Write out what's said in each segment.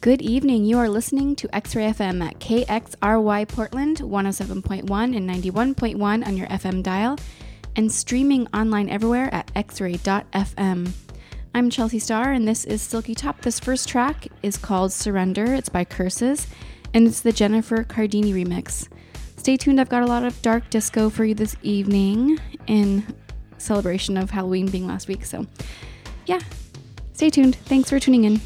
Good evening. You are listening to X Ray FM at KXRY Portland 107.1 and 91.1 on your FM dial and streaming online everywhere at xray.fm. I'm Chelsea Starr and this is Silky Top. This first track is called Surrender. It's by Curses and it's the Jennifer Cardini remix. Stay tuned, I've got a lot of dark disco for you this evening in celebration of Halloween being last week. So, yeah, stay tuned. Thanks for tuning in.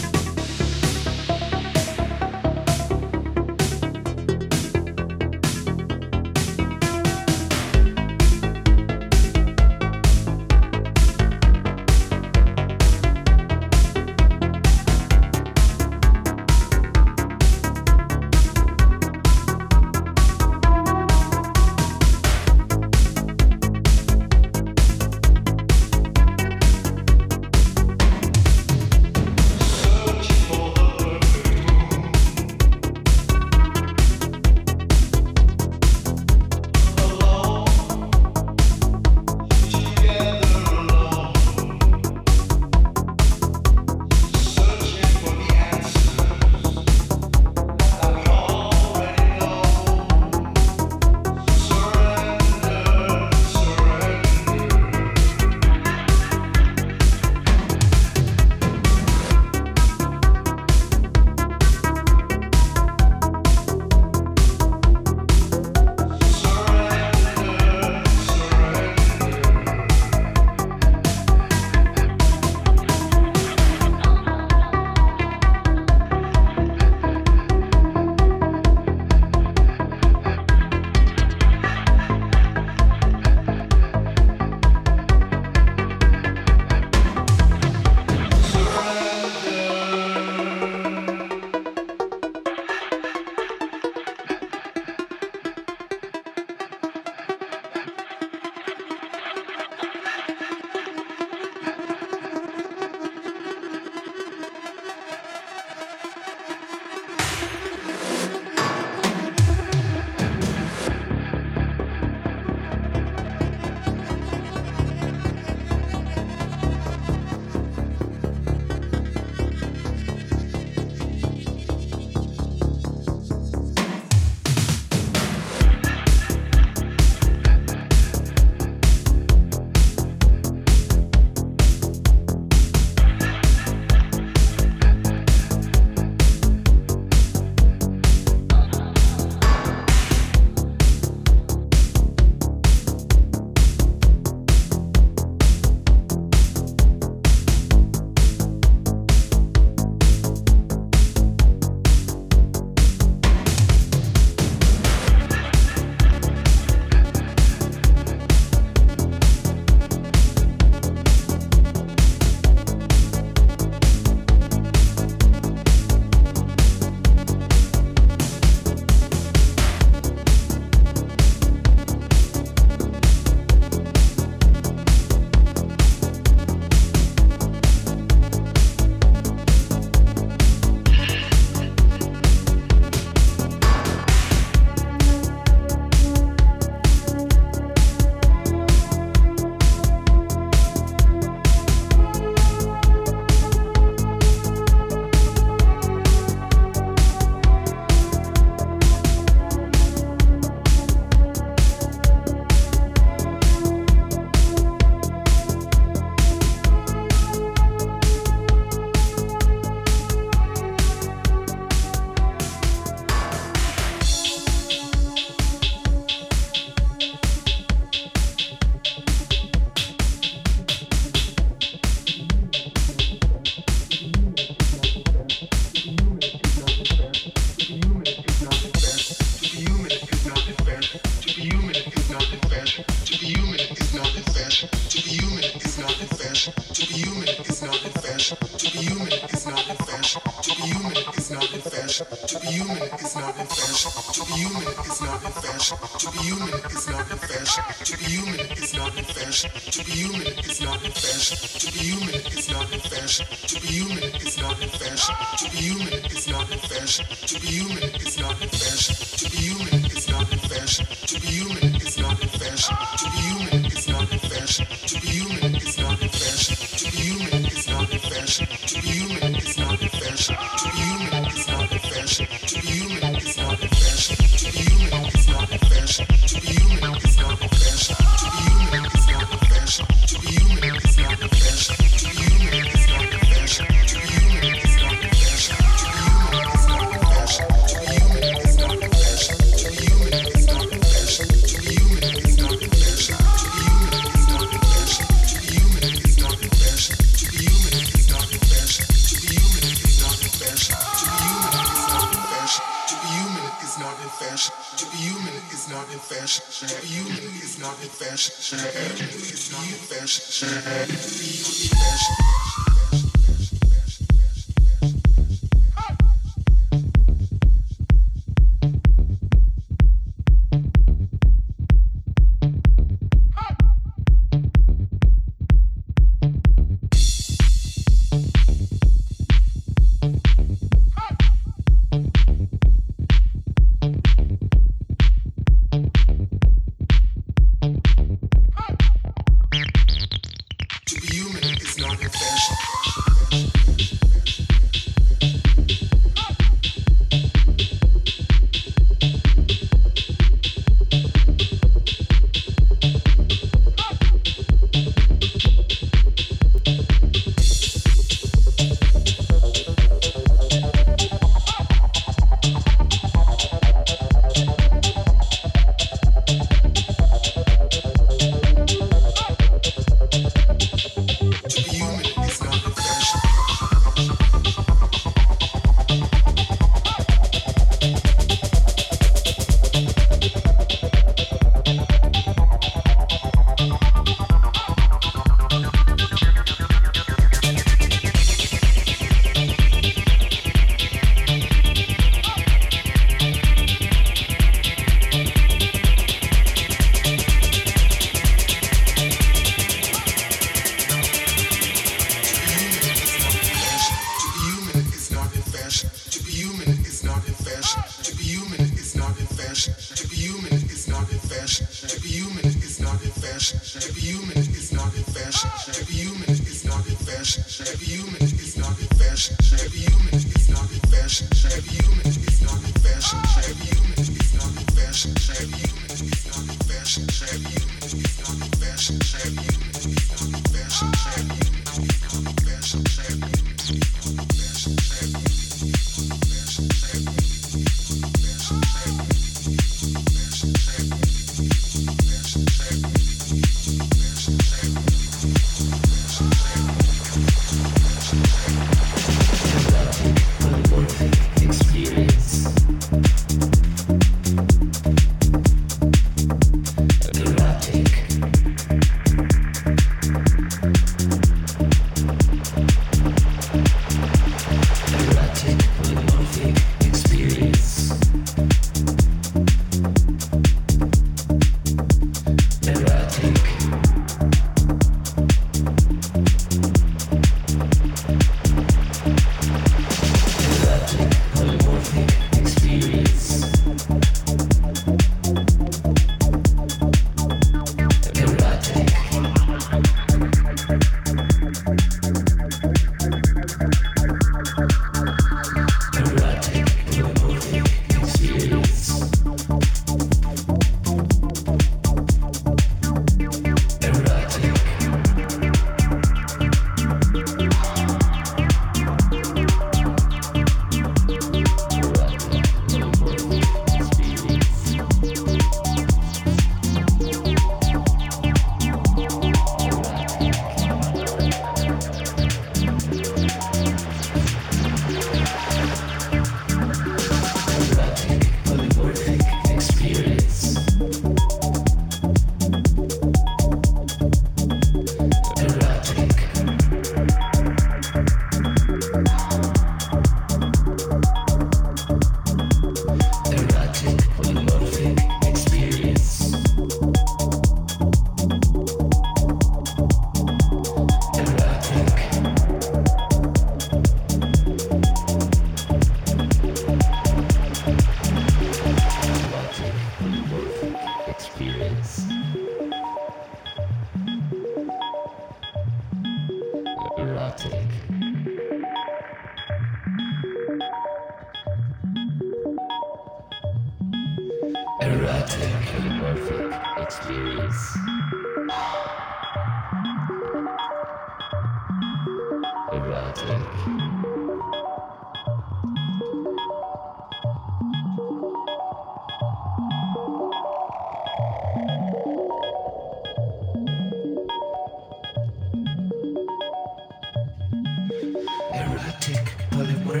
You're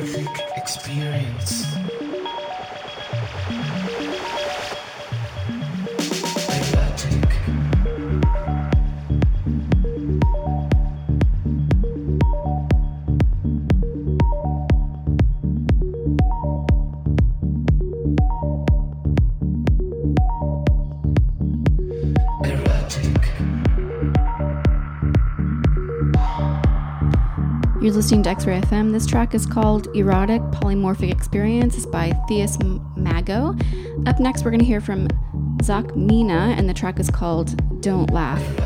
listening to X Ray FM. This track is called Erotic Polymorphic Experience. It's by Theus Mago. Up next, we're going to hear from Zakmina, and the track is called Don't Laugh.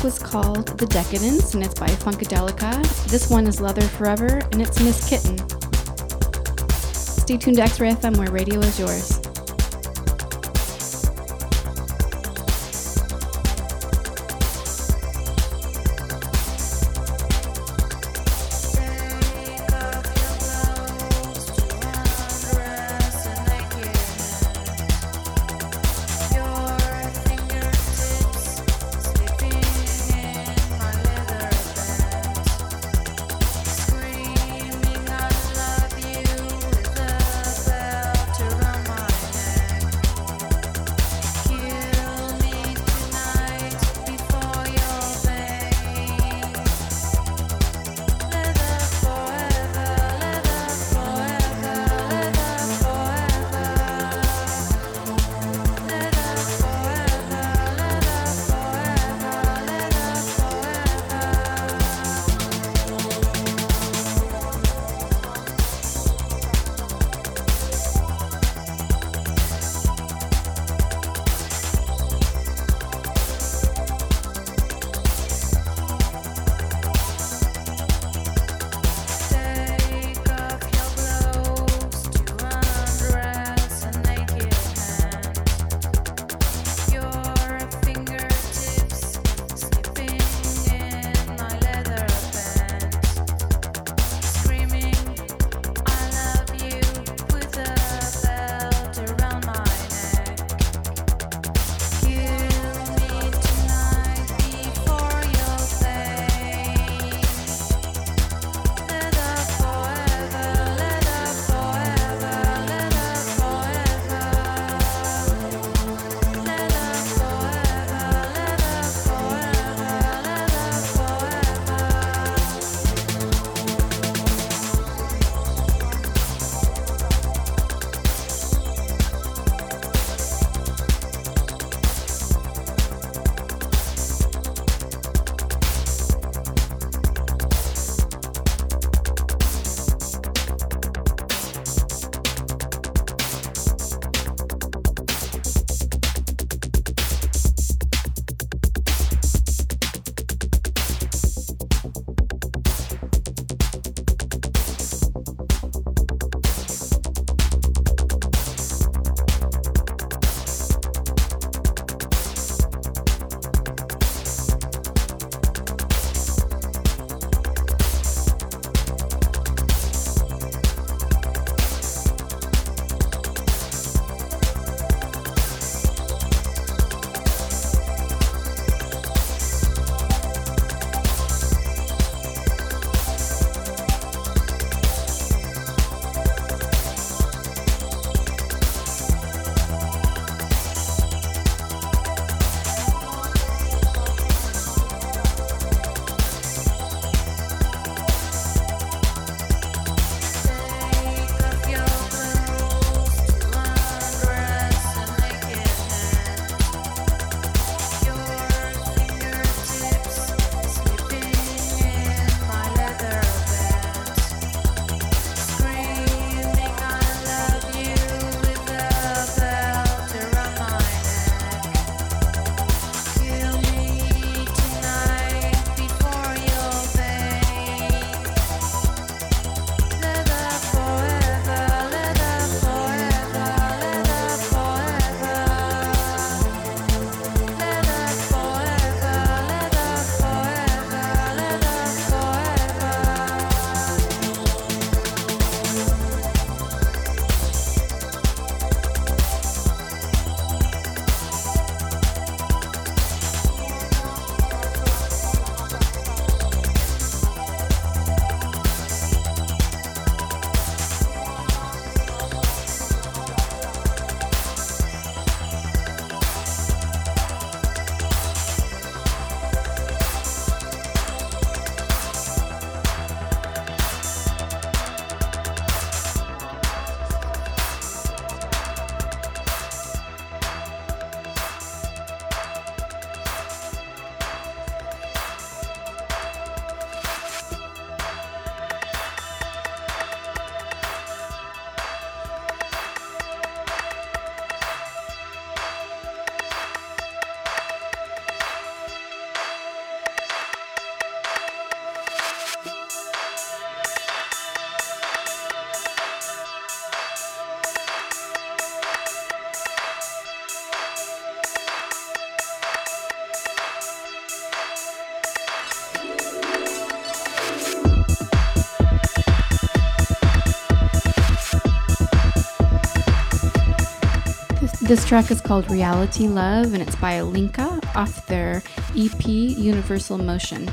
Track was called The Decadance and it's by Phunkadelica. This one is Leather Forever and it's Miss Kittin. Stay tuned to X Ray FM where radio is yours. This track is called Reality Love and it's by Alinka off their EP Universal Motion.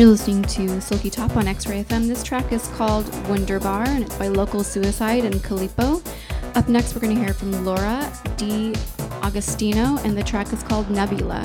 You're listening to Silky Top on X Ray FM. This track is called Wunderbar and it's by Local Suicide and Kalipo. Up next, we're going to hear from Laura D. Agostino, and the track is called Nebula.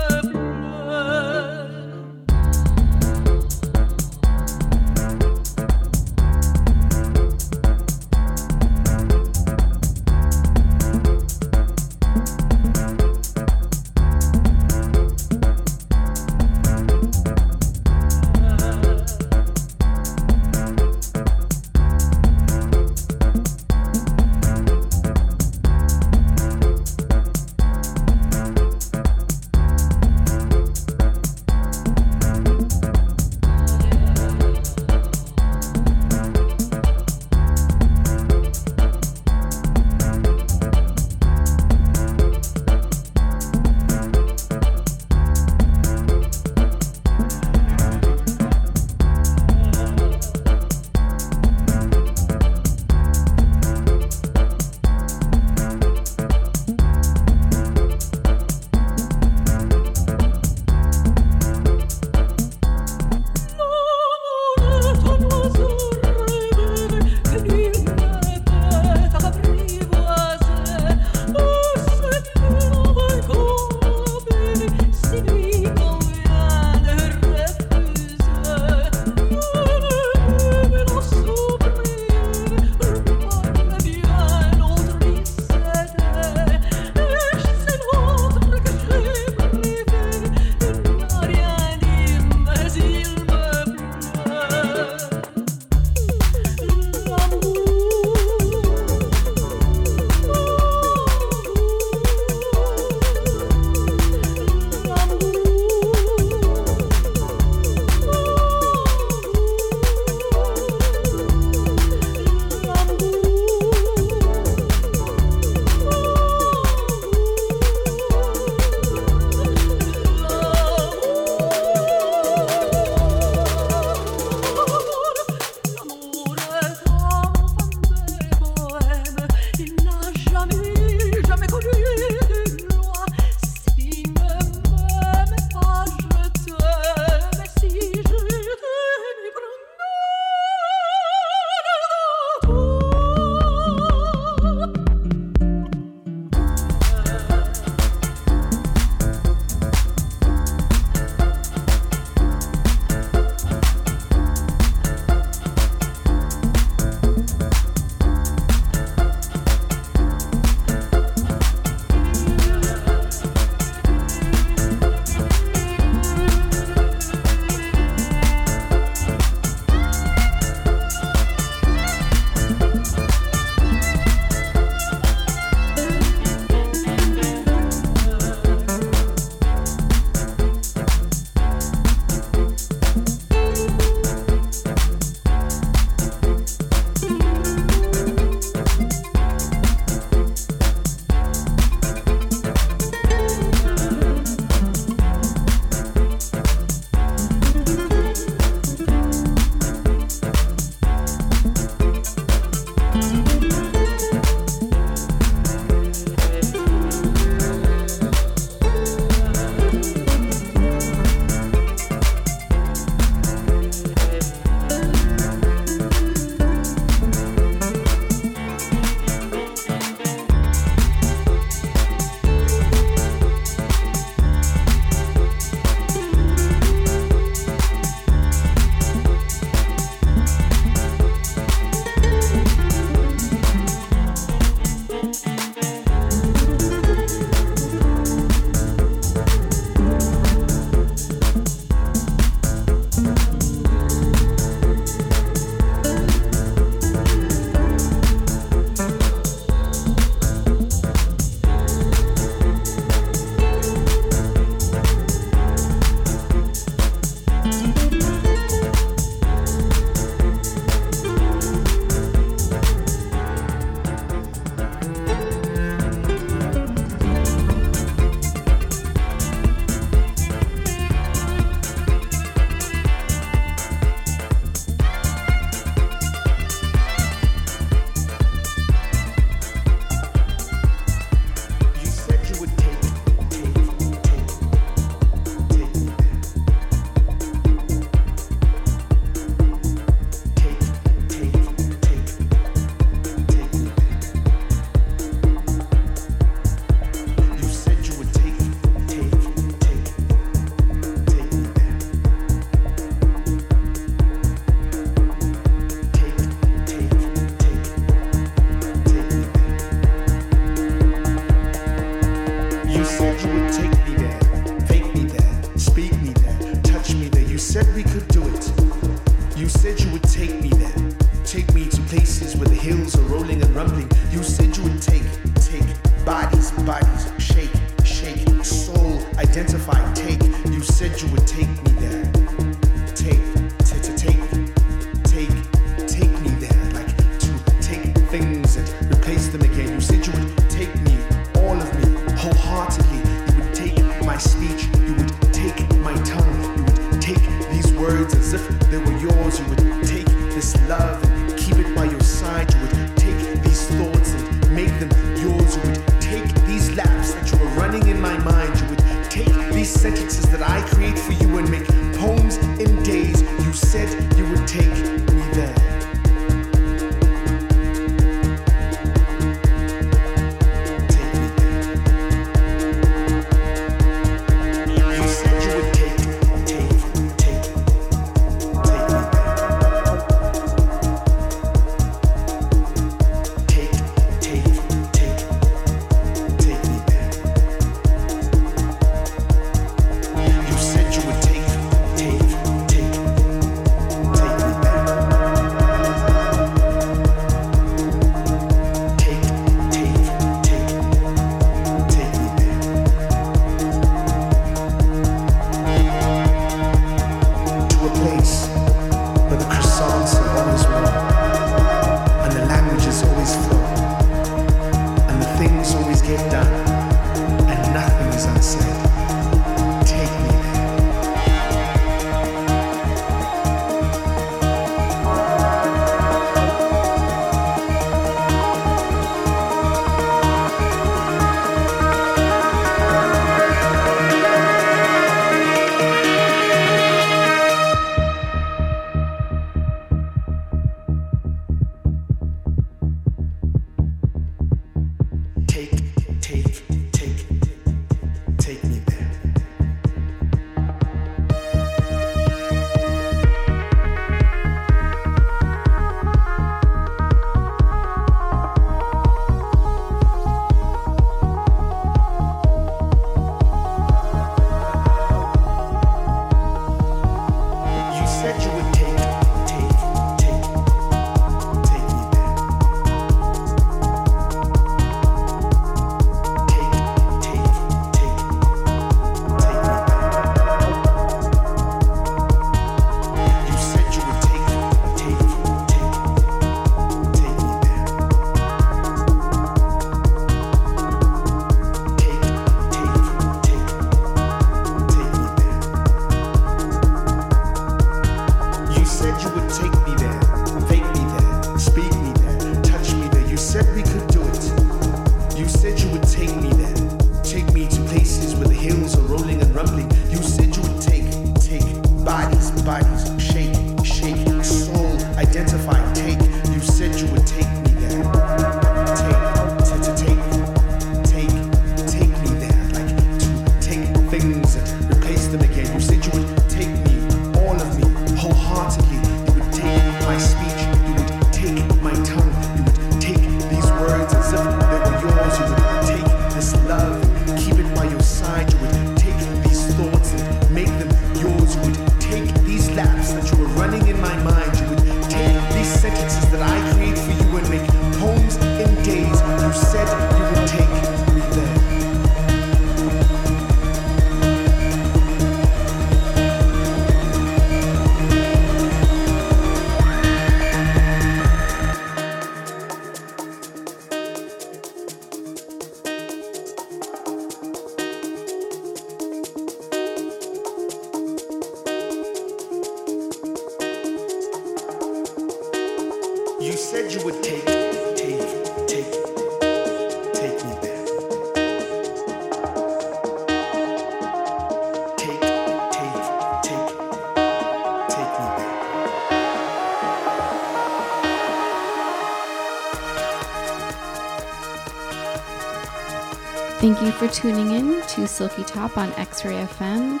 Silky Top on X Ray FM.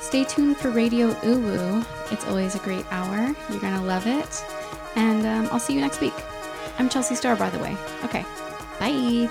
Stay tuned for Radio Uwu. It's always a great hour. You're going to love it. And um, I'll see you next week. I'm Chelsea Starr, by the way. Okay. Bye.